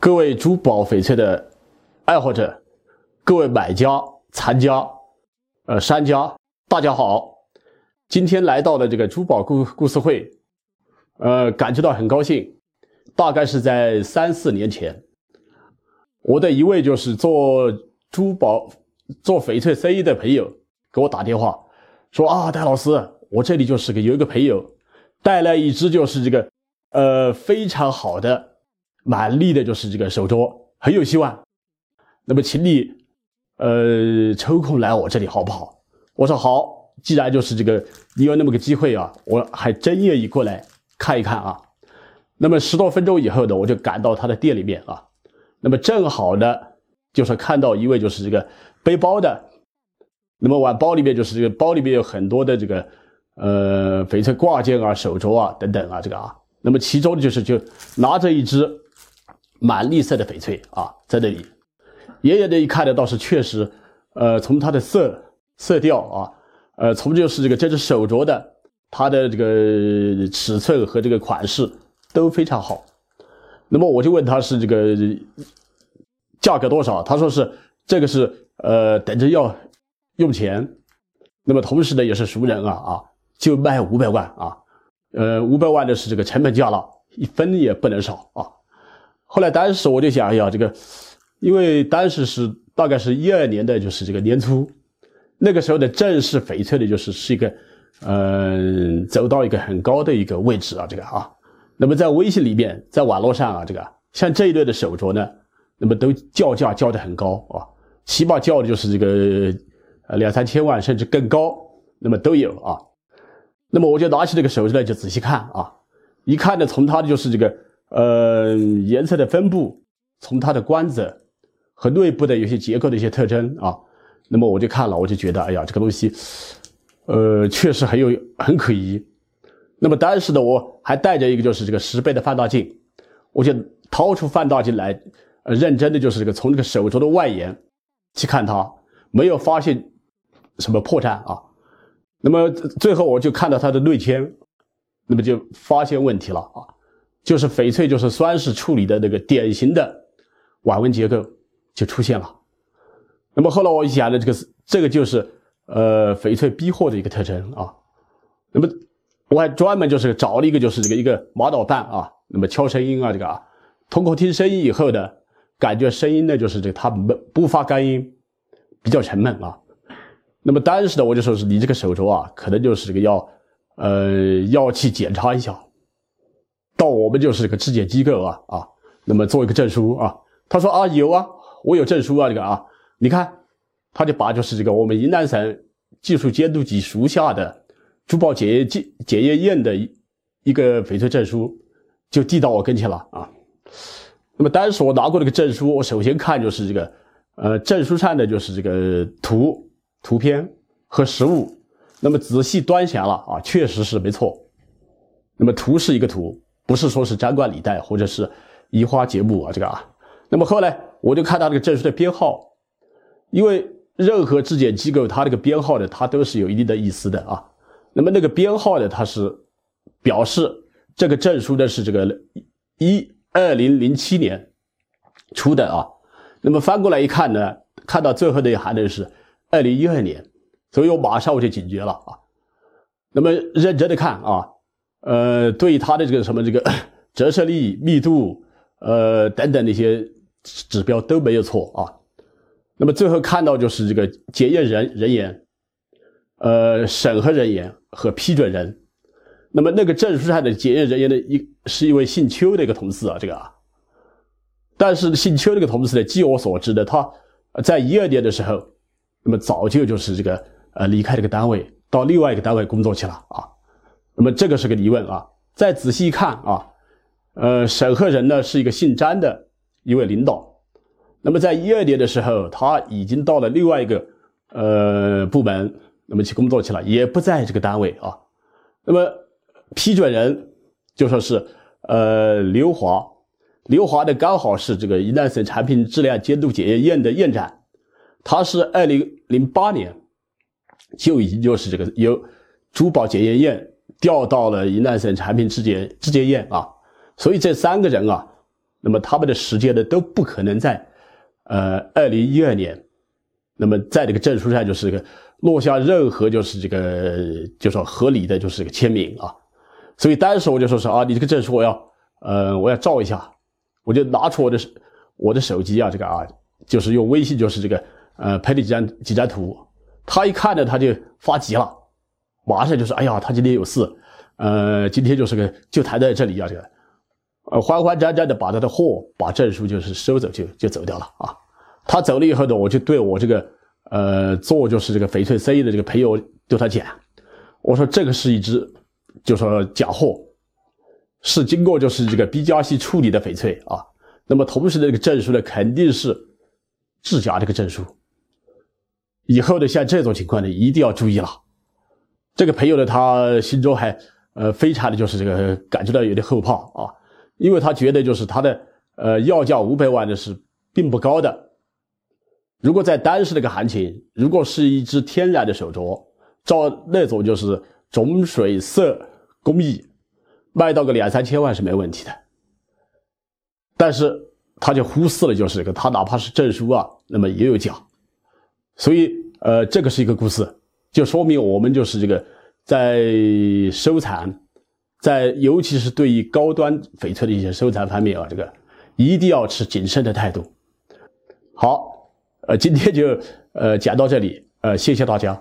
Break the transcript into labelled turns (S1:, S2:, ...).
S1: 各位珠宝翡翠的爱好者，各位买家、藏家、呃商家，大家好！今天来到了这个珠宝故故事会，呃，感觉到很高兴。大概是在三四年前，我的一位就是做珠宝、做翡翠生意的朋友给我打电话，说啊，戴老师，我这里就是个有一个朋友带来一只就是这个呃非常好的。满力的就是这个手镯很有希望，那么请你，呃，抽空来我这里好不好？我说好，既然就是这个你有那么个机会啊，我还真愿意过来看一看啊。那么十多分钟以后呢，我就赶到他的店里面啊，那么正好呢，就是看到一位就是这个背包的，那么往包里面就是这个包里面有很多的这个呃翡翠挂件啊、手镯啊等等啊，这个啊，那么其中就是就拿着一只。满绿色的翡翠啊，在那里，远远的一看呢，倒是确实，呃，从它的色色调啊，呃，从就是这个这只手镯的它的这个尺寸和这个款式都非常好。那么我就问他是这个价格多少，他说是这个是呃等着要用钱，那么同时呢也是熟人啊啊，就卖五百万啊，呃五百万的是这个成本价了，一分也不能少啊。后来当时我就想，哎呀，这个，因为当时是大概是一二年的，就是这个年初，那个时候的正式翡翠的，就是是一个，嗯，走到一个很高的一个位置啊，这个啊，那么在微信里面，在网络上啊，这个像这一类的手镯呢，那么都叫价叫的很高啊，起码叫的就是这个，呃，两三千万甚至更高，那么都有啊，那么我就拿起这个手镯来就仔细看啊，一看呢，从它的就是这个。呃，颜色的分布，从它的光泽和内部的有些结构的一些特征啊，那么我就看了，我就觉得，哎呀，这个东西，呃，确实很有很可疑。那么当时呢，我还带着一个就是这个十倍的放大镜，我就掏出放大镜来，呃，认真的就是这个从这个手镯的外沿去看它，没有发现什么破绽啊。那么最后我就看到它的内圈，那么就发现问题了啊。就是翡翠，就是酸蚀处理的那个典型的网纹结构就出现了。那么后来我一想，这个这个就是呃翡翠逼货的一个特征啊。那么我还专门就是找了一个就是这个一个玛瑙棒啊，那么敲声音啊这个啊，通过听声音以后呢，感觉声音呢就是这个它不不发干音，比较沉闷啊。那么当时呢我就说是你这个手镯啊，可能就是这个要呃要去检查一下。到我们就是这个质检机构啊啊，那么做一个证书啊。他说啊有啊，我有证书啊这个啊，你看，他就把就是这个我们云南省技术监督局属下的珠宝检验检检验院的一个翡翠证书，就递到我跟前了啊。那么当时我拿过这个证书，我首先看就是这个呃证书上的就是这个图图片和实物，那么仔细端详了啊，确实是没错。那么图是一个图。不是说是张冠李戴或者是移花接木啊，这个啊，那么后来我就看到这个证书的编号，因为任何质检机构它这个编号的它都是有一定的意思的啊。那么那个编号呢，它是表示这个证书呢是这个一二零零七年出的啊。那么翻过来一看呢，看到最后的一行呢是二零一二年，所以我马上我就警觉了啊。那么认真的看啊。呃，对它的这个什么这个 折射力、密度，呃等等那些指标都没有错啊。那么最后看到就是这个检验人人员、呃审核人员和批准人。那么那个证书上的检验人员的一是一位姓邱的一个同事啊，这个啊。但是姓邱这个同事呢，据我所知的，他在一二年的时候，那么早就就是这个呃离开这个单位，到另外一个单位工作去了啊。那么这个是个疑问啊！再仔细一看啊，呃，审核人呢是一个姓张的一位领导。那么在一二年的时候，他已经到了另外一个呃部门，那么去工作去了，也不在这个单位啊。那么批准人就说是呃刘华，刘华呢刚好是这个云南省产品质量监督检验院的院长，他是二零零八年就已经就是这个由珠宝检验院。调到了云南省产品质检质检院啊，所以这三个人啊，那么他们的时间呢都不可能在，呃，二零一二年，那么在这个证书上就是个落下任何就是这个就说合理的就是个签名啊，所以当时我就说是啊，你这个证书我要，呃，我要照一下，我就拿出我的我的手机啊，这个啊，就是用微信就是这个呃拍了几张几张图，他一看呢他就发急了，马上就说哎呀，他今天有事，呃，今天就是个就谈在这里啊，这个。呃，慌慌张张的把他的货、把证书就是收走，就就走掉了啊。他走了以后呢，我就对我这个呃做就是这个翡翠生意的这个朋友对他讲，我说这个是一只，就说假货，是经过就是这个 B 加 C 处理的翡翠啊。那么同时的这个证书呢，肯定是制假这个证书。以后呢，像这种情况呢，一定要注意了。这个朋友呢，他心中还呃非常的就是这个感觉到有点后怕啊。因为他觉得就是他的呃要价五百万的是并不高的，如果在当时那个行情，如果是一只天然的手镯，照那种就是种水色工艺，卖到个两三千万是没问题的。但是他就忽视了就是这个，他哪怕是证书啊，那么也有假，所以呃这个是一个故事，就说明我们就是这个在收藏。在尤其是对于高端翡翠的一些收藏方面啊，这个一定要持谨慎的态度。好，呃，今天就呃讲到这里，呃，谢谢大家。